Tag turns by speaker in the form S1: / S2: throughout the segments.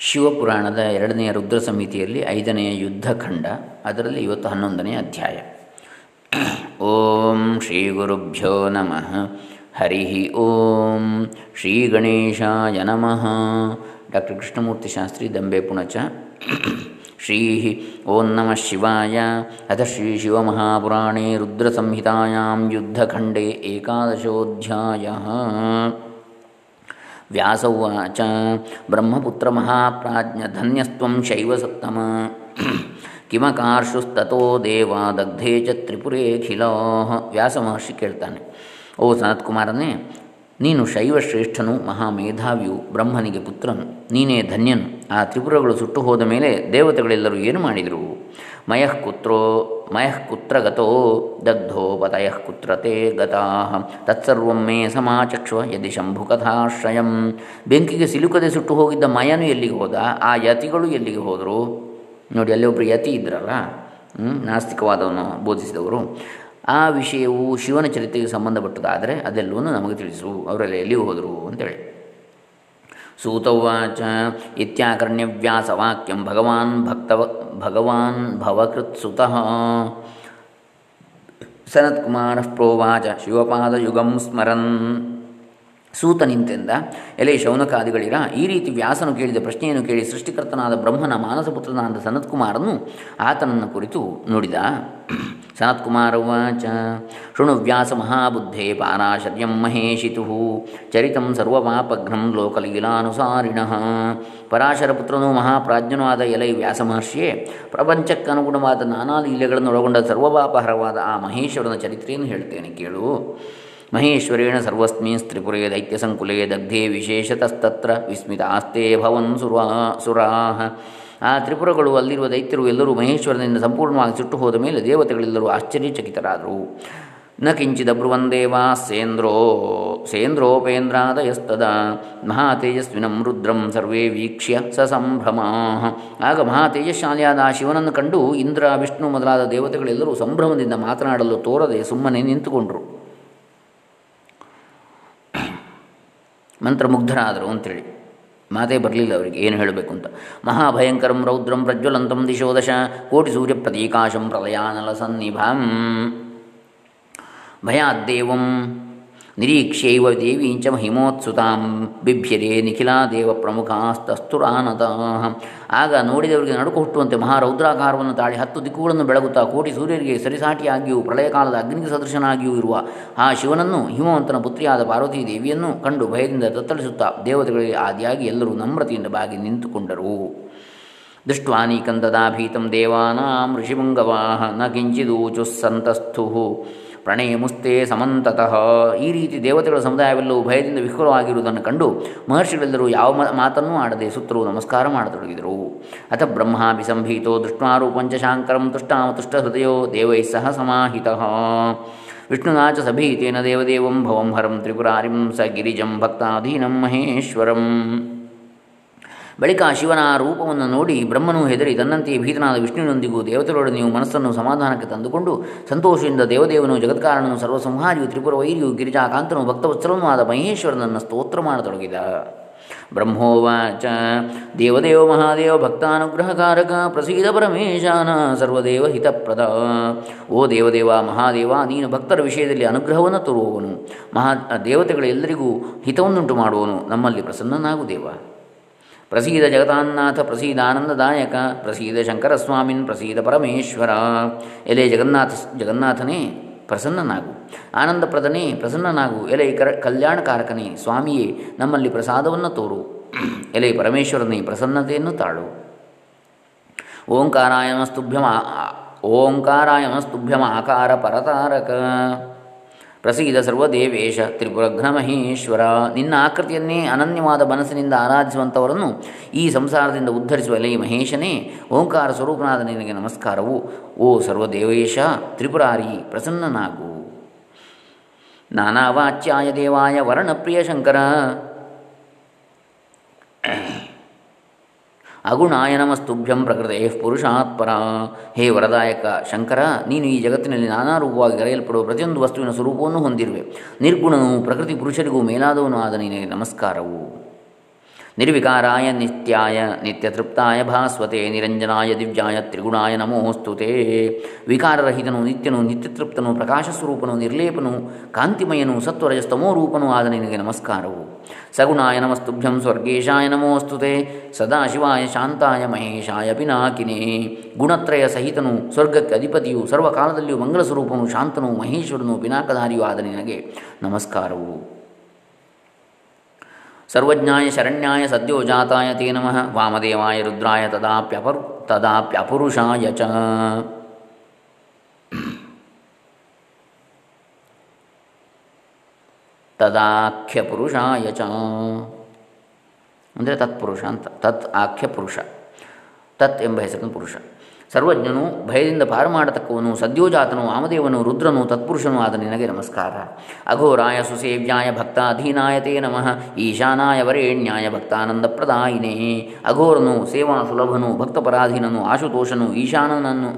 S1: ಶಿವಪುರಾಣದ ಎರಡನೆಯ ರುದ್ರ ಸಮಿತಿಯಲ್ಲಿ ಐದನೆಯ ಯುದ್ಧಖಂಡ ಅದರಲ್ಲಿ ಇವತ್ತು ಹನ್ನೊಂದನೇ ಅಧ್ಯಾಯ. ಓಂ ಶ್ರೀ ಗುರುಭ್ಯೋ ನಮಃ. ಹರಿ ಓಂ ಶ್ರೀ ಗಣೇಶಾಯ ನಮಃ. ಡಾಕ್ಟರ್ ಕೃಷ್ಣಮೂರ್ತಿ ಶಾಸ್ತ್ರಿ ದಂಬೆ ಪುಣಚ. ಶ್ರೀ ಓಂ ನಮಃ ಶಿವಾಯ. ಅಥ ಶ್ರೀ ಶಿವಮಹಾಪುರಾಣೇ ರುದ್ರಸಂಹಿತಾಯಾಂ ಯುದ್ಧಖಂಡೇ ಏಕಾದಶೋಧ್ಯಾಯ. ವ್ಯಾಸ ಉವಾಚ ಬ್ರಹ್ಮಪುತ್ರ ಮಹಾಪ್ರಾಜ್ಞ ಧನ್ಯಸ್ತ್ವಂ ಶೈವ ಸಪ್ತಮ ಕಿಮಕಾರ್ಷುಸ್ತೋ ದೇವಾ ದಗ್ಧೇ ಚ ತ್ರಿಪುರೇಖಿಲೋ ವ್ಯಾಸ ಮಹರ್ಷಿ ಕೇಳ್ತಾನೆ. ಓ ಸನತ್ಕುಮಾರನೇ ನೀನು ಶೈವ ಶ್ರೇಷ್ಠನು ಮಹಾಮೇಧಾವಿಯು, ಬ್ರಹ್ಮನಿಗೆ ಪುತ್ರನು, ನೀನೇ ಧನ್ಯನು. ಆ ತ್ರಿಪುರಗಳು ಸುಟ್ಟು ಹೋದ ಮೇಲೆ ದೇವತೆಗಳೆಲ್ಲರೂ ಏನು ಮಾಡಿದರು? ಮಯಃ ಕುತ್ರೋ, ಮಯಃ ಕುತ್ರ ಗತೋ ದಗ್ಧೋ ತೇ ಕುತ್ರತೆ ಗತಾ ತತ್ಸರ್ವಂ ಮೇ ಸಮಾಚಕ್ಷ್ವ ಯದಿ ಶಂಭುಕಥಾಶ್ರಯಂ ಬೆಂಕಿಗೆ ಸಿಲುಕದೆ ಸುಟ್ಟು ಹೋಗಿದ್ದ ಮಯನು ಎಲ್ಲಿಗೆ ಹೋದ? ಆ ಯತಿಗಳು ಎಲ್ಲಿಗೆ ಹೋದರು? ನೋಡಿ, ಅಲ್ಲಿ ಒಬ್ಬರು ಯತಿ ಇದ್ರಲ್ಲ ನಾಸ್ತಿಕವಾದವನ್ನು ಬೋಧಿಸಿದವರು. ಆ ವಿಷಯವು ಶಿವನ ಚರಿತ್ರೆಗೆ ಸಂಬಂಧಪಟ್ಟದಾದರೆ ಅದೆಲ್ಲವನ್ನು ನಮಗೆ ತಿಳಿಸು. ಅವರೆಲ್ಲ ಎಲ್ಲಿಗೆ ಹೋದರು ಅಂತೇಳಿ. सूत उवाच इत्याकर्ण्य व्यासवाक्यं भगवान् भक्तव भगवान् भवकृत्सुतः। सनत्कुमारः प्रोवाच शिवपादयुगं स्मरन्। ಸೂತ ನಿಂತೆಂದ, ಎಲೆ ಶೌನಕಾದಿಗಳಿರ, ಈ ರೀತಿ ವ್ಯಾಸನು ಕೇಳಿದ ಪ್ರಶ್ನೆಯನ್ನು ಕೇಳಿ ಸೃಷ್ಟಿಕರ್ತನಾದ ಬ್ರಹ್ಮನ ಮಾನಸಪುತ್ರನಾದ ಸನತ್ಕುಮಾರನು ಆತನನ್ನು ಕುರಿತು ನುಡಿದ. ಸನತ್ಕುಮಾರ ಉಚ ಶೃಣು ವ್ಯಾಸ ಮಹಾಬುದ್ಧೇ ಪಾರಾಶರ್ಯಂ ಮಹೇಶಿತು, ಚರಿತಂ ಸರ್ವಪಾಪಘ್ನಂ ಲೋಕಲೀಲಾನುಸಾರಿಣ. ಪರಾಶರ ಪುತ್ರನೂ ಮಹಾಪ್ರಾಜ್ಞನೂ ಆದ ಎಲೈ ವ್ಯಾಸ ಮಹರ್ಷಿಯೇ ಪ್ರಪಂಚಕ್ಕನುಗುಣವಾದ ನಾನಾ ಲೀಲೆಗಳನ್ನು ಒಳಗೊಂಡ ಸರ್ವಪಾಪಹರವಾದ ಆ ಮಹೇಶ್ವರನ ಚರಿತ್ರೆಯನ್ನು ಹೇಳ್ತೇನೆ, ಕೇಳು. ಮಹೇಶ್ವರೇಣ ಸರ್ವಸ್ಮಿನ್ ತ್ರಿಪುರೇ ದೈತ್ಯಸಂಕುಲೇ ದಗ್ಧೇ ವಿಶೇಷತಸ್ತತ್ರ ವಿಸ್ಮಿತಾಸ್ತೆ ಭವನ್ ಸುರಾ, ಸುರಾಹ. ಆ ತ್ರಿಪುರಗಳು ಅಲ್ಲಿರುವ ದೈತ್ಯರು ಎಲ್ಲರೂ ಮಹೇಶ್ವರನಿಂದ ಸಂಪೂರ್ಣವಾಗಿ ಸುಟ್ಟು ಹೋದ ಮೇಲೆ ದೇವತೆಗಳೆಲ್ಲರೂ ಆಶ್ಚರ್ಯಚಕಿತರಾದರು. ನ ಕಿಂಚಿದಬ್ರುವಂದೇವಾ ಸೇಂದ್ರೋ, ಸೇಂದ್ರೋಪೇಂದ್ರಾದಯಸ್ತದ. ಮಹಾತೇಜಸ್ವಿನಂ ರುದ್ರಂ ಸರ್ವೇ ವೀಕ್ಷ್ಯ ಸ ಸಂಭ್ರಮ ಆಗ ಮಹಾತೇಜಶಾಲಿಯಾದ ಆ ಶಿವನನ್ನು ಕಂಡು ಇಂದ್ರ, ವಿಷ್ಣು ಮೊದಲಾದ ದೇವತೆಗಳೆಲ್ಲರೂ ಸಂಭ್ರಮದಿಂದ ಮಾತನಾಡಲು ತೋರದೆ ಸುಮ್ಮನೆ ನಿಂತುಕೊಂಡರು. ಮಂತ್ರಮುಗ್ಧರಾದರು ಅಂತೇಳಿ. ಮಾತೇ ಬರಲಿಲ್ಲ ಅವರಿಗೆ, ಏನು ಹೇಳಬೇಕು ಅಂತ. ಮಹಾಭಯಂಕರಂ ರೌದ್ರಂ ಪ್ರಜ್ವಲಂತಂ ದಿಶೋದಶ ಕೋಟಿ ಸೂರ್ಯ ಪ್ರತೀಕಾಶಂ ಪ್ರಲಯಾನಲ ಸನ್ನಿಭಾಂ. ಭಯಾದ್ದೇವಂ ನಿರೀಕ್ಷ್ಯೈವ ದೇವೀಂಚ ಮಹಿಮೋತ್ಸುತಾಂ ಬಿಭ್ಯರೇ ನಿಖಿಲಾ ದೇವ ಪ್ರಮುಖಾಸ್ತಸ್ತುರಾನತ ಆಗ ನೋಡಿದವರಿಗೆ ನಡುಕು ಹುಟ್ಟುವಂತೆ ಮಹಾರೌದ್ರಾಕಾರವನ್ನು ತಾಳಿ ಹತ್ತು ದಿಕ್ಕುಗಳನ್ನು ಬೆಳಗುತ್ತಾ ಕೋಟಿ ಸೂರ್ಯರಿಗೆ ಸರಿಸಾಟಿಯಾಗಿಯೂ ಪ್ರಳಯಕಾಲದ ಅಗ್ನಿಗೆ ಸದೃಶನಾಗಿಯೂ ಇರುವ ಆ ಶಿವನನ್ನು ಹಿಮವಂತನ ಪುತ್ರಿಯಾದ ಪಾರ್ವತೀ ದೇವಿಯನ್ನು ಕಂಡು ಭಯದಿಂದ ತತ್ತಳಿಸುತ್ತಾ ದೇವತೆಗಳಿಗೆ ಆದಿಯಾಗಿ ಎಲ್ಲರೂ ನಮ್ರತೆಯಿಂದ ಬಾಗಿ ನಿಂತುಕೊಂಡರು. ದೃಷ್ಟ್ವಾನೀಕಂದದಾಭೀತಂ ದೇವಾನಾಂ ಋಷಿಮಂಗವಾಹ ನ ಕಿಂಚಿದೂಚುಸ್ಸಂತಸ್ಥು ಪ್ರಣಯಮುಸ್ತೆ ಸಮಂತತಃ. ಈ ರೀತಿ ದೇವತೆಗಳ ಸಮುದಾಯವೆಲ್ಲವೂ ಭಯದಿಂದ ವಿಕುಲವಾಗಿರುವುದನ್ನು ಕಂಡು ಮಹರ್ಷಿಗಳೆಲ್ಲರೂ ಯಾವ ಮಾತನ್ನೂ ಆಡದೆ ಸುತ್ತರೂ ನಮಸ್ಕಾರ ಮಾಡತೊಡಗಿದರು. ಅಥ ಬ್ರಹ್ಮಾಭಿಸಂಭೀತೋ ದೃಷ್ಟ್ವಾರೂಪಂಚ ಶಾಂಕರಂ ತುಷ್ಟಾಮ ಹೃದಯೋ ದೇವೈ ಸಹ ಸಮಾಹಿತ. ವಿಷ್ಣುನಾಚ ಸಭೀತೇನ ದೇವದೇವಂ ಭವಂ ಹರಂ ತ್ರಿಪುರಾರಿಂ ಸ ಗಿರಿಜಂ ಭಕ್ತಾಧೀನಂ ಮಹೇಶ್ವರಂ. ಬಳಿಕ ಶಿವನ ರೂಪವನ್ನು ನೋಡಿ ಬ್ರಹ್ಮನು ಹೆದರಿ ತನ್ನಂತೆಯೇ ಭೀತನಾದ ವಿಷ್ಣುವಿನೊಂದಿಗೂ ದೇವತೆಗಳೊಡನೆ ನೀವು ಮನಸ್ಸನ್ನು ಸಮಾಧಾನಕ್ಕೆ ತಂದುಕೊಂಡು ಸಂತೋಷದಿಂದ ದೇವದೇವನು ಜಗತ್ಕಾರಣನು ಸರ್ವಸಂಹಾರಿಯು ತ್ರಿಪುರ ವೈರಿಯು ಗಿರಿಜಾಕಾಂತನು ಭಕ್ತವತ್ಸಲನೂ ಆದ ಮಹೇಶ್ವರನನ್ನು ಸ್ತೋತ್ರ ಮಾಡತೊಡಗಿದ. ಬ್ರಹ್ಮೋವಾಚ, ದೇವದೇವ ಮಹಾದೇವ ಭಕ್ತಾನುಗ್ರಹಕಾರಕ, ಪ್ರಸೀದ ಪರಮೇಶಾನ ಸರ್ವದೇವ ಹಿತಪ್ರದ. ಓ ದೇವದೇವ ಮಹಾದೇವ, ನೀನು ಭಕ್ತರ ವಿಷಯದಲ್ಲಿ ಅನುಗ್ರಹವನ್ನು ತೋರುವವನು. ಮಹಾ, ದೇವತೆಗಳೆಲ್ಲರಿಗೂ ಹಿತವನ್ನುಂಟು ಮಾಡುವನು. ನಮ್ಮಲ್ಲಿ ಪ್ರಸನ್ನನಾಗು ದೇವ. ಪ್ರಸೀದ ಜಗತಾನ್ನಾಥ ಪ್ರಸೀದ ಆನಂದದಾಯಕ, ಪ್ರಸೀದ ಶಂಕರಸ್ವಾಮಿನ್, ಪ್ರಸೀದ ಪರಮೇಶ್ವರ. ಎಲೆ ಜಗನ್ನಾಥ, ಜಗನ್ನಾಥನೇ ಪ್ರಸನ್ನನಾಗು. ಆನಂದಪ್ರದನೇ ಪ್ರಸನ್ನನಾಗು. ಎಲೆ ಕರ, ಕಲ್ಯಾಣಕಾರಕನೇ ಸ್ವಾಮಿಯೇ, ನಮ್ಮಲ್ಲಿ ಪ್ರಸಾದವನ್ನು ತೋರು. ಎಲೆ ಪರಮೇಶ್ವರನೇ ಪ್ರಸನ್ನತೆಯನ್ನು ತಾಳು. ಓಂಕಾರಾಯಮಸ್ತುಭ್ಯಮ ಓಂಕಾರಾಯಮಸ್ತುಭ್ಯಮ ಆಕಾರ ಪರತಾರಕ. ಪ್ರಸೀದ ಸರ್ವದೇವೇಶ ತ್ರಿಪುರಘ್ನ ಮಹೇಶ್ವರ ನಿನ್ನ ಆಕೃತಿಯನ್ನೇ ಅನನ್ಯವಾದ ಮನಸ್ಸಿನಿಂದ ಆರಾಧಿಸುವಂಥವರನ್ನು ಈ ಸಂಸಾರದಿಂದ ಉದ್ಧರಿಸುವ ಎಲೆ ಮಹೇಶನೇ, ಓಂಕಾರ ಸ್ವರೂಪನಾದ ನಿನಗೆ ನಮಸ್ಕಾರವು. ಓ ಸರ್ವದೇವೇಶ ತ್ರಿಪುರಾರಿ, ಪ್ರಸನ್ನನಾಗು. ನಾನಾವಾಚ್ಯಾಯ ದೇವಾಯ ವರ್ಣಪ್ರಿಯ ಶಂಕರ. ಅಗುಣಾಯ ನಮಸ್ತುಭ್ಯಂ ಪ್ರಕೃತೆ ಪುರುಷಾತ್ ಪರ ಹೇ ವರದಾಯಕ ಶಂಕರ, ನೀನು ಈ ಜಗತ್ತಿನಲ್ಲಿ ನಾನಾ ರೂಪವಾಗಿ ಕರೆಯಲ್ಪಡುವ ಪ್ರತಿಯೊಂದು ವಸ್ತುವಿನ ಸ್ವರೂಪವನ್ನು ಹೊಂದಿರುವೆ. ನಿರ್ಗುಣನು ಪ್ರಕೃತಿ ಪುರುಷರಿಗೂ ಮೇಲಾದವನು ಆದ ನಿನಗೆ ನಮಸ್ಕಾರವು. ನಿರ್ವಿಕಾರಾಯ ನಿತ್ಯಾಯ, ನಿತ್ಯತೃಪ್ತಾಯ ಭಾಸ್ವತೆ, ನಿರಂಜನಾಯ ದಿವ್ಯಾಯ ತ್ರಿಗುಣಾಯ ನಮೋಸ್ತುತೆ ವಿಕಾರರಹಿತನು, ನಿತ್ಯನು, ನಿತ್ಯತೃಪ್ತನು ಪ್ರಕಾಶ ಸ್ವರೂಪನು ನಿರ್ಲೇಪನು, ಕಾಂತಿಮಯನು, ಸತ್ವರಜಸ್ತಮೋ ರೂಪನು ಆದ ನಿನಗೆ ನಮಸ್ಕಾರವು. ಸಗುಣಾಯ ನಮಸ್ತುಭ್ಯಂ ಸ್ವರ್ಗೇಶಾಯ ನಮೋಸ್ತುತೆ ಸದಾಶಿವಾಯ ಶಾಂತಾಯ ಮಹೇಶಾಯ ಪಿನಾಕಿನೇ. ಗುಣತ್ರಯ ಸಹಿತನು, ಸ್ವರ್ಗಕ್ಕೆ ಅಧಿಪತಿಯು, ಸರ್ವಕಾಲದಲ್ಲಿಯೂ ಮಂಗಳ ಸ್ವರೂಪನು ಶಾಂತನು, ಮಹೇಶ್ವರನು, ಪಿನಾಕಧಾರಿಯೂ ಆದ ನಿನಗೆ ನಮಸ್ಕಾರವು. ಸರ್ವಜ್ಞಾಯ ಶರಣ್ಯಾಯ ಸದ್ಯೋ ಜಾತಾಯ ತೇ ನಮಃ ವಾಮದೇವಾಯ ರುದ್ರಾಯ ತದಾಪ್ಯಪರು ತದಾಪ್ಯಪುರುಷಾಯ ಚ ತದಾಖ್ಯ ಪುರುಷಾಯ ಚ ಅಂದರೆ ತತ್ಪುರುಷ ಅಂತ, ತತ್ ಆಖ್ಯ ಪುರುಷ ತತ್ ಎಂಬ ಹೆಸರಿನ ಪುರುಷ. ಸರ್ವಜ್ಞನು ಭಯದಿಂದ ಪಾರು ಮಾಡತಕ್ಕವನು ಸದ್ಯೋಜಾತನು, ವಾಮದೇವನು, ರುದ್ರನು, ತತ್ಪುರುಷನು ಆದ ನಿನಗೆ ನಮಸ್ಕಾರ. ಅಘೋರಾಯ ಸುಸೇವ್ಯಾಯ ಭಕ್ತಾಧೀನಾಯ ತೇ ನಮಃ, ಈಶಾನಾಯ ವರೇಣ್ಯಾಯ ಭಕ್ತಾನಂದಪ್ರದಾಯಿನೇ ಅಘೋರನು ಸೇವಾ ಸುಲಭನು ಭಕ್ತಪರಾಧೀನನು, ಆಶುತೋಷನು, ಈಶಾನನನ್ನು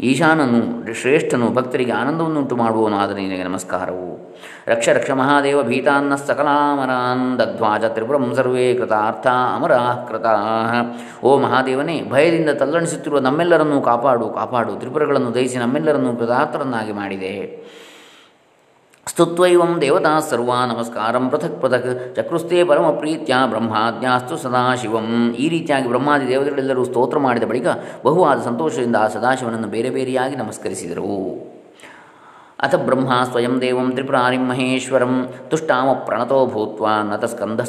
S1: ಈಶಾನನು ಶ್ರೇಷ್ಠನು, ಭಕ್ತರಿಗೆ ಆನಂದವನ್ನುಂಟು ಆದರೆ ನಿನಗೆ ನಮಸ್ಕಾರವು. ರಕ್ಷ ರಕ್ಷ ಮಹಾದೇವ ಭೀತಾನ್ನ ಸಕಲಾಮರಾನ್ ತ್ರಿಪುರಂ ಸರ್ವೇ ಕೃತಾರ್ಥ ಅಮರಾ ಕೃತಾ. ಓ ಮಹಾದೇವನೇ, ಭಯದಿಂದ ತಲ್ಲಣಿಸುತ್ತಿರುವ ನಮ್ಮೆಲ್ಲರನ್ನೂ ಕಾಪಾಡು ಕಾಪಾಡು, ತ್ರಿಪುರಗಳನ್ನು ದಯಿಸಿ ನಮ್ಮೆಲ್ಲರನ್ನೂ ಕೃತಾರ್ಥರನ್ನಾಗಿ ಮಾಡಿದೆ. ಸ್ತುತ್ವೈವಂ ದೇವತಾ ಸರ್ವಾ ನಮಸ್ಕಾರಂ ಪೃಥಕ್ ಪೃಥಕ್ ಚಕ್ರುಸ್ತೆ ಪರಮ ಪ್ರೀತ್ಯ ಬ್ರಹ್ಮಾಜ್ಞಾಸ್ತು ಸದಾಶಿವಂ ಈ ರೀತಿಯಾಗಿ ಬ್ರಹ್ಮಾದಿ ದೇವತೆಗಳೆಲ್ಲರೂ ಸ್ತೋತ್ರ ಮಾಡಿದ ಬಳಿಕ ಬಹುವಾದ ಸಂತೋಷದಿಂದ ಆ ಸದಾಶಿವನನ್ನು ಬೇರೆ ಬೇರೆಯಾಗಿ ನಮಸ್ಕರಿಸಿದರು. ಅಥ ಬ್ರಹ್ಮ ಸ್ವಯಂ ದೇವಂ ತ್ರಿಪುರಾರಿಂ ಮಹೇಶ್ವರಂ ತುಷ್ಟಾಮ ಪ್ರಣತೋ ಭೂತ್ವ ನತಸ್ಕಂಧ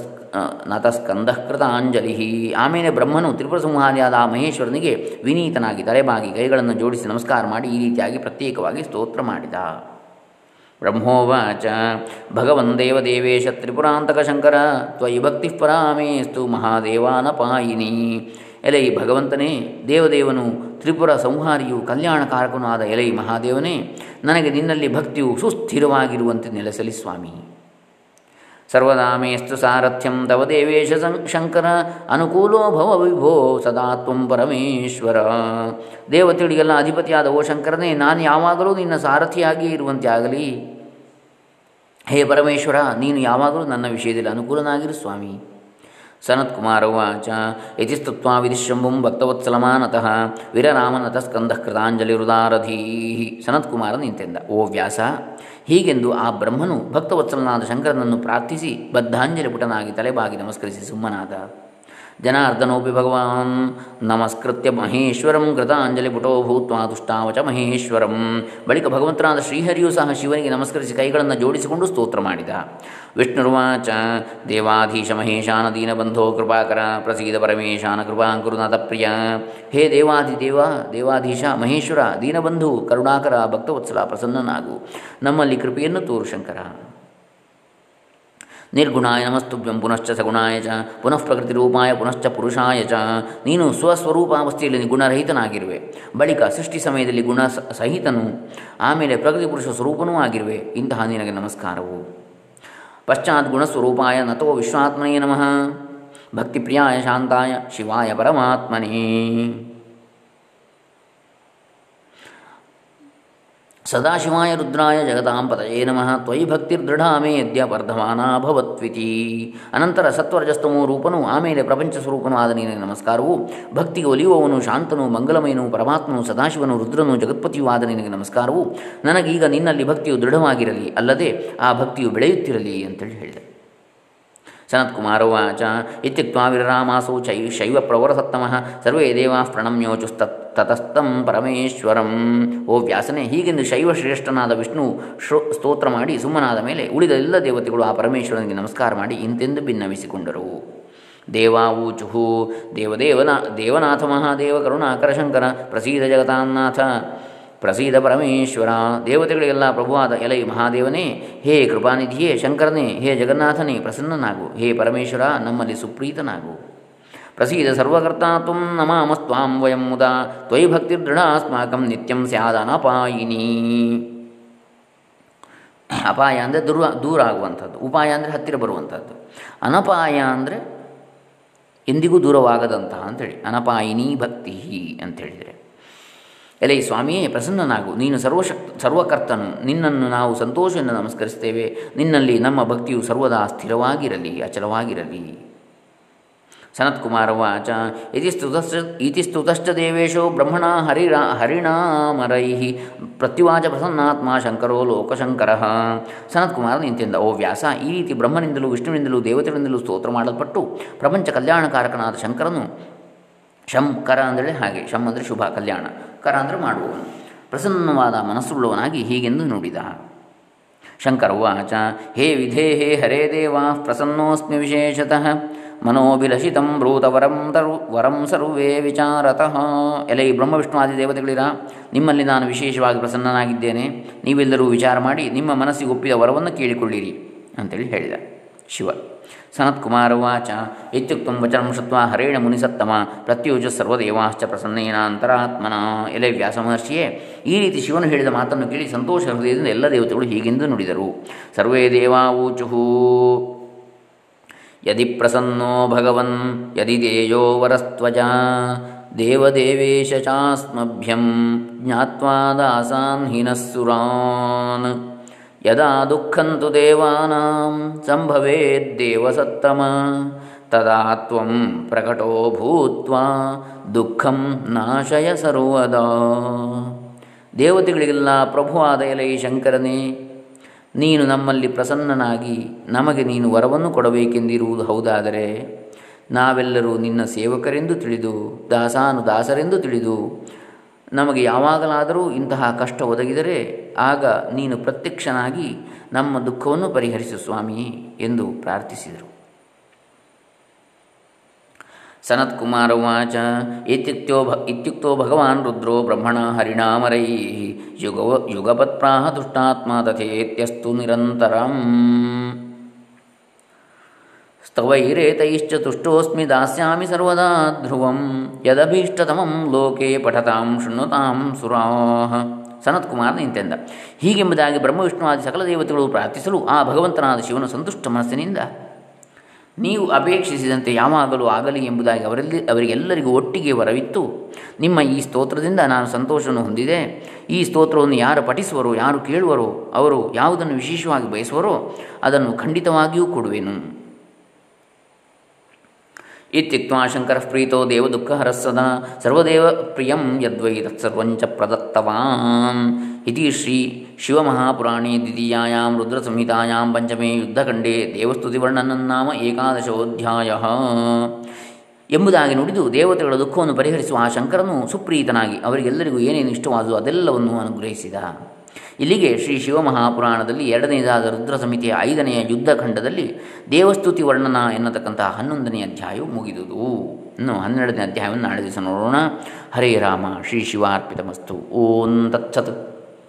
S1: ನತಸ್ಕಂದಃಕೃತಾಂಜಲಿ ಆಮೇಲೆ ಬ್ರಹ್ಮನು ತ್ರಿಪುರ ಸಂಹಾರಿಯಾದ ಆ ಮಹೇಶ್ವರನಿಗೆ ವಿನೀತನಾಗಿ ತಲೆಬಾಗಿ ಕೈಗಳನ್ನು ಜೋಡಿಸಿ ನಮಸ್ಕಾರ ಮಾಡಿ ಈ ರೀತಿಯಾಗಿ ಪ್ರತ್ಯೇಕವಾಗಿ ಸ್ತೋತ್ರ ಮಾಡಿದ. ಬ್ರಹ್ಮೋವಾಚ ಭಗವನ್ ತ್ರಿಪುರಾಂತಕ ಶಂಕರ ತ್ವಯಿ ಭಕ್ತಿ ಪರಾಮೇಸ್ತು ಮಹಾದೇವಾನಪಾಯಿನಿ ಎಲೈ ಭಗವಂತನೇ ದೇವದೇವನು ತ್ರಿಪುರ ಸಂಹಾರಿಯು ಕಲ್ಯಾಣಕಾರಕನೂ ಆದ ಎಲೈ ಮಹಾದೇವನೇ, ನನಗೆ ನಿನ್ನಲ್ಲಿ ಭಕ್ತಿಯು ಸುಸ್ಥಿರವಾಗಿರುವಂತೆ ನೆಲೆಸಲಿ ಸ್ವಾಮಿ। ಸರ್ವದಾ ಮೇಸ್ತು ಸಾರಥ್ಯಂ ತವ ದೇವೇಶ ಶಂಕರ ಅನುಕೂಲೋ ಭವ ವಿಭೋ ಸದಾ ತ್ವಂ ಪರಮೇಶ್ವರ. ದೇವತೆಗಳಿಗೆಲ್ಲ ಅಧಿಪತಿಯಾದ ಓ ಶಂಕರನೇ, ನಾನು ಯಾವಾಗಲೂ ನಿನ್ನ ಸಾರಥಿಯಾಗಿ ಇರುವಂತೆ ಆಗಲಿ. ಹೇ ಪರಮೇಶ್ವರ, ನೀನು ಯಾವಾಗಲೂ ನನ್ನ ವಿಷಯದಲ್ಲಿ ಅನುಕೂಲನಾಗಿರು ಸ್ವಾಮಿ. ಸನತ್ಕುಮಾರ ಉಚ ಇತಿ ಸ್ತುತ್ವಾ ವಿಧಿಶಂಭುಂ ಭಕ್ತವತ್ಸಲಮಾನತಃ ವಿರರಾಮನತ ಸ್ಕಂಧ ಸನತ್ ಸನತ್ಕುಮಾರ ನಿಂತೆಂದ ಓ ವ್ಯಾಸ ಹೀಗೆಂದು ಆ ಬ್ರಹ್ಮನು ಭಕ್ತವತ್ಸಲನಾದ ಶಂಕರನನ್ನು ಪ್ರಾರ್ಥಿಸಿ ಬದ್ಧಾಂಜಲಿ ಪುಟನಾಗಿ ತಲೆಬಾಗಿ ನಮಸ್ಕರಿಸಿ ಸುಮ್ಮನಾದ. ಜನಾರ್ದನೋಪಿ ಭಗವಾನ್. ನಮಸ್ಕೃತ್ಯ ಮಹೇಶ್ವರಂ ಕೃತಾಂಜಲಿ ಪುಟೋ ಭೂತ್ವಾ ತುಷ್ಟಾವಚ ಮಹೇಶ್ವರಂ. ಬಳಿಕ ಭಗವಂತನಾದ ಶ್ರೀಹರಿಯೂ ಸಹ ಶಿವನಿಗೆ ನಮಸ್ಕರಿಸಿ ಕೈಗಳನ್ನು ಜೋಡಿಸಿಕೊಂಡು ಸ್ತೋತ್ರ ಮಾಡಿದ. ವಿಷ್ಣುರ್ವಾಚ, ದೇವಾಧೀಶ ಮಹೇಶಾನ ದೀನಬಂಧೋ ಕೃಪಾಕರ, ಪ್ರಸೀದ ಪರಮೇಶಾನ ಕೃಪಾಂಕುರುನಾಥ ಪ್ರಿಯ. ಹೇ ದೇವಾಧಿದೇವ ದೇವಾಧೀಶ ಮಹೇಶ್ವರ, ದೀನಬಂಧು, ಕರುಣಾಕರ, ಭಕ್ತವತ್ಸಲ ಪ್ರಸನ್ನನಾಗು. ನಮ್ಮಲ್ಲಿ ಕೃಪೆಯನ್ನು ತೋರು ಶಂಕರ. ನಿರ್ಗುಣಾಯ ನಮಸ್ತುಭ್ಯಂ ಪುನಶ್ಚ ಸಗುಣಾಯ ಚ, ಪುನಃ ಪ್ರಕೃತಿರೂಪಾಯ ಪುನಶ್ಚ ಪುರುಷಾಯ ಚ, ನೀನು ಸ್ವಸ್ವರೂಪಾವಸ್ಥೆಯಲ್ಲಿ ಗುಣರಹಿತನಾಗಿರುವೆ. ಬಳಿಕ ಸೃಷ್ಟಿ ಸಮಯದಲ್ಲಿ ಗುಣ ಸಹಿತನು, ಆಮೇಲೆ ಪ್ರಕೃತಿ ಪುರುಷ ಸ್ವರೂಪನೂ ಆಗಿರುವೆ. ಇಂತಹ ನಿನಗೆ ನಮಸ್ಕಾರವು. ಪಶ್ಚಾತ್ ಗುಣಸ್ವರೂಪಾಯ ನತೋ ವಿಶ್ವಾತ್ಮನೇ ನಮಃ. ಭಕ್ತಿಪ್ರಿಯಾಯ ಶಾಂತಾಯ ಶಿವಾಯ ಪರಮಾತ್ಮನೇ. ಸದಾಶಿವಾಯ ರುದ್ರಾಯ ಜಗದಾಂಪತಯೇ ನಮಃ. ತ್ವಯಿ ಭಕ್ತಿರ್ದೃಢ ಯದ್ಯ ವರ್ಧಮಾನಾಭವತ್ವಿತಿ ಅನಂತರ ಸತ್ವರಜಸ್ತಮೋ ರೂಪನು, ಆಮೇಲೆ ಪ್ರಪಂಚ ಸ್ವರೂಪನು ಆದ ನೀನೇ ನಮಸ್ಕಾರವು. ಭಕ್ತಿಗೆ ಒಲಿಯುವವನು, ಶಾಂತನು, ಮಂಗಲಮಯನು, ಪರಮಾತ್ಮನು, ಸದಾಶಿವನು, ರುದ್ರನು, ಜಗತ್ಪತಿಯೂ ಆದ ನಿನಗೆ ನಮಸ್ಕಾರವು. ನನಗೀಗ ನಿನ್ನಲ್ಲಿ ಭಕ್ತಿಯು ದೃಢವಾಗಿರಲಿ, ಅಲ್ಲದೆ ಆ ಭಕ್ತಿಯು ಬೆಳೆಯುತ್ತಿರಲಿ ಅಂತೇಳಿ ಹೇಳಿದೆ. ಸನತ್ಕುಮಾರ ಉವಾಚ ಇತ್ಯುಕ್ತ ವಿರರಾಮಾಸೌ ಚೈ ಶೈವ ಪ್ರವರಸತ್ತಮಃ ಸರ್ವೇ ದೇವಾ ಪ್ರಣಮ್ಯೋಚುಸ್ತತ್ ತತಸ್ತಂ ಪರಮೇಶ್ವರಂ ಓ ವ್ಯಾಸನೆ ಹೀಗೆಂದು ಶೈವ ಶ್ರೇಷ್ಠನಾದ ವಿಷ್ಣು ಶ್ರೋ ಸ್ತೋತ್ರ ಮಾಡಿ ಸುಮ್ಮನಾದ ಮೇಲೆ ಉಳಿದ ಎಲ್ಲ ದೇವತೆಗಳು ಆ ಪರಮೇಶ್ವರನಿಗೆ ನಮಸ್ಕಾರ ಮಾಡಿ ಇಂತೆಂದು ಭಿನ್ನವಿಸಿಕೊಂಡರು. ದೇವಾವೂಚುಹು ದೇವದೇವನ, ದೇವನಾಥ ಮಹಾದೇವ ಕರುಣಾಕರ ಶಂಕರ ಪ್ರಸೀದ ಜಗತಾನ್ನಾಥ ಪ್ರಸೀದ ಪರಮೇಶ್ವರ. ದೇವತೆಗಳಿಗೆಲ್ಲ ಪ್ರಭುವಾದ ಎಲೈ ಮಹಾದೇವನೇ, ಹೇ ಕೃಪಾನಿಧಿಯೇ, ಶಂಕರನೇ, ಹೇ ಜಗನ್ನಾಥನೇ, ಪ್ರಸನ್ನನಾಗು. ಹೇ ಪರಮೇಶ್ವರ, ನಮ್ಮಲ್ಲಿ ಸುಪ್ರೀತನಾಗು. ಪ್ರಸೀದ ಸರ್ವಕರ್ತ ತ್ವಂ ನಮಾಮಸ್ತ್ವಾಂ ವಯಂ ಮುದಾ, ತ್ವಯಿ ಭಕ್ತಿರ್ದೃಢ ಅಸ್ಮಾಕಂ ನಿತ್ಯಂ ಸ್ಯಾದನಪಾಯಿನಿ ಅಪಾಯ ಅಂದರೆ ದುರ್ ದೂರ ಆಗುವಂಥದ್ದು. ಉಪಾಯ ಅಂದರೆ ಹತ್ತಿರ ಬರುವಂಥದ್ದು. ಅನಪಾಯ ಅಂದರೆ ಎಂದಿಗೂ ದೂರವಾಗದಂತಹ ಅಂಥೇಳಿ ಅನಪಾಯಿನಿ ಭಕ್ತಿ ಅಂತೇಳಿದರೆ. ಎಲೈ ಸ್ವಾಮಿಯೇ, ಪ್ರಸನ್ನನಾಗು. ನೀನು ಸರ್ವಶಕ್ತ ಸರ್ವಕರ್ತನು. ನಿನ್ನನ್ನು ನಾವು ಸಂತೋಷದಿಂದ ನಮಸ್ಕರಿಸ್ತೇವೆ ನಿನ್ನಲ್ಲಿ ನಮ್ಮ ಭಕ್ತಿಯು ಸರ್ವದಾ ಸ್ಥಿರವಾಗಿರಲಿ, ಅಚಲವಾಗಿರಲಿ. ಸನತ್ಕುಮಾರ ವಾಚ. ಇತಿ ಸ್ತುತಶ್ಚ ಇತಿ ಸ್ತುತಶ್ಚ ದೇವೇಶೋ ಬ್ರಹ್ಮಣ ಹರಿರಾ ಹರಿಣಾಮರೈ ಪ್ರತ್ಯುವಾಚ ಪ್ರಸನ್ನಾತ್ಮ ಶಂಕರೋ ಲೋಕಶಂಕರ. ಸನತ್ಕುಮಾರ ನಿಂತಿಂದ, ಓ ವ್ಯಾಸ, ಈ ರೀತಿ ಬ್ರಹ್ಮನಿಂದಲೂ ವಿಷ್ಣುವಿನಿಂದಲೂ ದೇವತೆಗಳಿಂದಲೂ ಸ್ತೋತ್ರ ಮಾಡಲ್ಪಟ್ಟು ಪ್ರಪಂಚ ಕಲ್ಯಾಣಕಾರಕನಾದ ಶಂಕರನು. ಶಂಕರ ಅಂದರೆ ಹಾಗೆ, ಶಂ ಅಂದರೆ ಶುಭ, ಕಲ್ಯಾಣ. ಕರ ಅಂದರೆ ಮಾಡುವವನು ಪ್ರಸನ್ನವಾದ ಮನಸ್ಸುಳ್ಳವನಾಗಿ ಹೀಗೆಂದು ನುಡಿದ. ಶಂಕರ ಉವಾಚ, ಹೇ ವಿಧೇ, ಹೇ ಹರೇ ದೇವಾ, ಪ್ರಸನ್ನೋಸ್ಮಿ ವಿಶೇಷತಃ. ಮನೋಭಿಲಷಿತಂ ಬ್ರೂತ ವರಂ ತರು, ವರಂ ಸರ್ವೇ ವಿಚಾರತಃ. ಎಲೈ ಬ್ರಹ್ಮ ವಿಷ್ಣು ಆದಿ ದೇವತೆಗಳಿರ, ನಿಮ್ಮಲ್ಲಿ ನಾನು ವಿಶೇಷವಾಗಿ ಪ್ರಸನ್ನನಾಗಿದ್ದೇನೆ. ನೀವೆಲ್ಲರೂ ವಿಚಾರ ಮಾಡಿ ನಿಮ್ಮ ಮನಸ್ಸಿಗೆ ಒಪ್ಪಿದ ವರವನ್ನು ಕೇಳಿಕೊಳ್ಳಿರಿ, ಅಂತೇಳಿ ಹೇಳಿದ. ಶಿವ. ಸನತ್ಕುಮಾರ ಕುಮಾರವಾಚ ಇತ್ಯುಕ್ತ ವಚನ ಶುತ್ವ ಹರೇಣ ಮುನಿಸತ್ತಮ. ಪ್ರತ್ಯೂಜ ಸರ್ವದೇವಾಶ್ಚ ಪ್ರಸನ್ನೇನ ಅಂತರಾತ್ಮನ. ಎಲೆ ವ್ಯಾಸ ಮಹರ್ಷಿಯೇ, ಈ ರೀತಿ ಶಿವನು ಹೇಳಿದ ಮಾತನ್ನು ಕೇಳಿ ಸಂತೋಷ ಹೃದಯದಿಂದ ಎಲ್ಲ ದೇವತೆಗಳು ಹೀಗೆಂದು ನುಡಿದರು. ಸರ್ವೇ ದೇವಾ ಯದಿ ಪ್ರಸನ್ನೋ ಭಗವನ್, ಯದಿ ದೇಯೋ ವರಸ್ತ್ವಜ. ದೇವದೇವೇಶ ಚಾಸ್ಮಭ್ಯಂ ಜ್ಞಾತ್ವಾ ದಾಸಾನ್ ಹಿನಸ್ಸುರಾನ್ ಯದಾ ದುಃಖಂತು ದೇವಾನಾಂ ಸಂಭವೇದ್ದೇವಸತ್ತಮ ತದಾ ತ್ವಂ ಪ್ರಕಟೋ ಭೂತ್ವಾ ದುಃಖಂ ನಾಶಯ ಸರ್ವದಾ ದೇವತೆಗಳಿಗೆಲ್ಲ ಪ್ರಭುವಾದ ಎಲೈ ಶಂಕರನೇ, ನೀನು ನಮ್ಮಲ್ಲಿ ಪ್ರಸನ್ನನಾಗಿ ನಮಗೆ ನೀನು ವರವನ್ನು ಕೊಡಬೇಕೆಂದಿರುವುದು ಹೌದಾದರೆ, ನಾವೆಲ್ಲರೂ ನಿನ್ನ ಸೇವಕರೆಂದು ತಿಳಿದು ದಾಸಾನು ದಾಸರೆಂದು ತಿಳಿದು ನಮಗೆ ಯಾವಾಗಲಾದರೂ ಇಂತಹ ಕಷ್ಟ ಒದಗಿದರೆ ಆಗ ನೀನು ಪ್ರತ್ಯಕ್ಷನಾಗಿ ನಮ್ಮ ದುಃಖವನ್ನು ಪರಿಹರಿಸು ಸ್ವಾಮಿ ಎಂದು ಪ್ರಾರ್ಥಿಸಿದರು. ಸನತ್ಕುಮಾರ ಉಚ ಇತ್ಯುಕ್ತೋ ಭ, ಇತ್ಯುಕ್ತೋ ಭಗವಾನ್ ರುದ್ರೋ ಬ್ರಹ್ಮಣ ಹರಿಣಾಮರೈ, ಯುಗವ ಯುಗಪತ್ಪ್ರಾಹ ದುಷ್ಟಾತ್ಮ ತಥೇತ್ಯಸ್ತು ನಿರಂತರಂ. ಸ್ತವೈರೇತೈಶ್ಚ ತುಷ್ಟೋಸ್ಮಿ ದಾಸ್ಯಾಮಿ ಸರ್ವದಾ ಧ್ರುವಂ ಯದಭೀಷ್ಟತಮಂ ಲೋಕೆ ಪಠತಾಂ ಶೃಣ್ವತಾಂ ಸುರಾಹ ಸನತ್ಕುಮಾರ್ ನಿಂತೆಂದ ಹೀಗೆಂಬುದಾಗಿ ಬ್ರಹ್ಮವಿಷ್ಣುವಾದಿ ಸಕಲ ದೇವತೆಗಳು ಪ್ರಾರ್ಥಿಸಲು ಆ ಭಗವಂತನಾದ ಶಿವನ ಸಂತುಷ್ಟ ಮನಸ್ಸಿನಿಂದ. ನೀವು ಅಪೇಕ್ಷಿಸಿದಂತೆ ಯಾವಾಗಲೂ ಆಗಲಿ ಎಂಬುದಾಗಿ ಅವರಲ್ಲಿ ಅವರಿಗೆಲ್ಲರಿಗೂ ಒಟ್ಟಿಗೆ ವರವಿತ್ತು. ನಿಮ್ಮ ಈ ಸ್ತೋತ್ರದಿಂದ ನಾನು ಸಂತೋಷವನ್ನು ಹೊಂದಿದೆ. ಈ ಸ್ತೋತ್ರವನ್ನು ಯಾರು ಪಠಿಸುವರೋ, ಯಾರು ಕೇಳುವರೋ, ಅವರು ಯಾವುದನ್ನು ವಿಶೇಷವಾಗಿ ಬಯಸುವರೋ ಅದನ್ನು ಖಂಡಿತವಾಗಿಯೂ ಕೊಡುವೆನು. ಇತ್ಯುಕ್ತ ಶಂಕರ ಪ್ರೀತೋ ದೇವದುಃಖಹರ ಸದಾ ಸರ್ವದೇವ ಪ್ರಿಯಂ ಯದ್ವೈ ತತ್ಸರ್ವಂಚ ಪ್ರದತ್ತವಾನ್ ಇತಿ ಶ್ರೀ ಶಿವಮಹಾಪುರಾಣೇ ದ್ವಿತೀಯಾಂ ರುದ್ರಸಂಹಿತಾಯಾಂ ಪಂಚಮೇ ಯುದ್ಧಖಂಡೇ ದೇವಸ್ತುತಿವರ್ಣನನ್ನಾಮ ಏಕಾದಶೋಧ್ಯಾಯ ಎಂಬುದಾಗಿ ನುಡಿದು ದೇವತೆಗಳ ದುಃಖವನ್ನು ಪರಿಹರಿಸುವ ಆ ಶಂಕರನು ಸುಪ್ರೀತನಾಗಿ ಅವರಿಗೆಲ್ಲರಿಗೂ ಏನೇನು ಇಷ್ಟವಾದವು ಅದೆಲ್ಲವನ್ನು ಅನುಗ್ರಹಿಸಿದ. ಇಲ್ಲಿಗೆ ಶ್ರೀ ಶಿವಮಹಾಪುರಾಣದಲ್ಲಿ ಎರಡನೇದಾದ ರುದ್ರ ಸಮಿತಿಯ ಐದನೆಯ ಯುದ್ಧಖಂಡದಲ್ಲಿ ದೇವಸ್ತುತಿ ವರ್ಣನ ಎನ್ನತಕ್ಕಂತಹ ಹನ್ನೊಂದನೇ ಅಧ್ಯಾಯವು ಮುಗಿದುದು. ಇನ್ನು ಹನ್ನೆರಡನೇ ಅಧ್ಯಾಯವನ್ನು ನಾಳೆ ದಿವಸ ನೋಡೋಣ. ಹರೇ ರಾಮ, ಶ್ರೀ ಶಿವಾರ್ಪಿತಮಸ್ತು. ಓಂ ತತ್ಸತ್.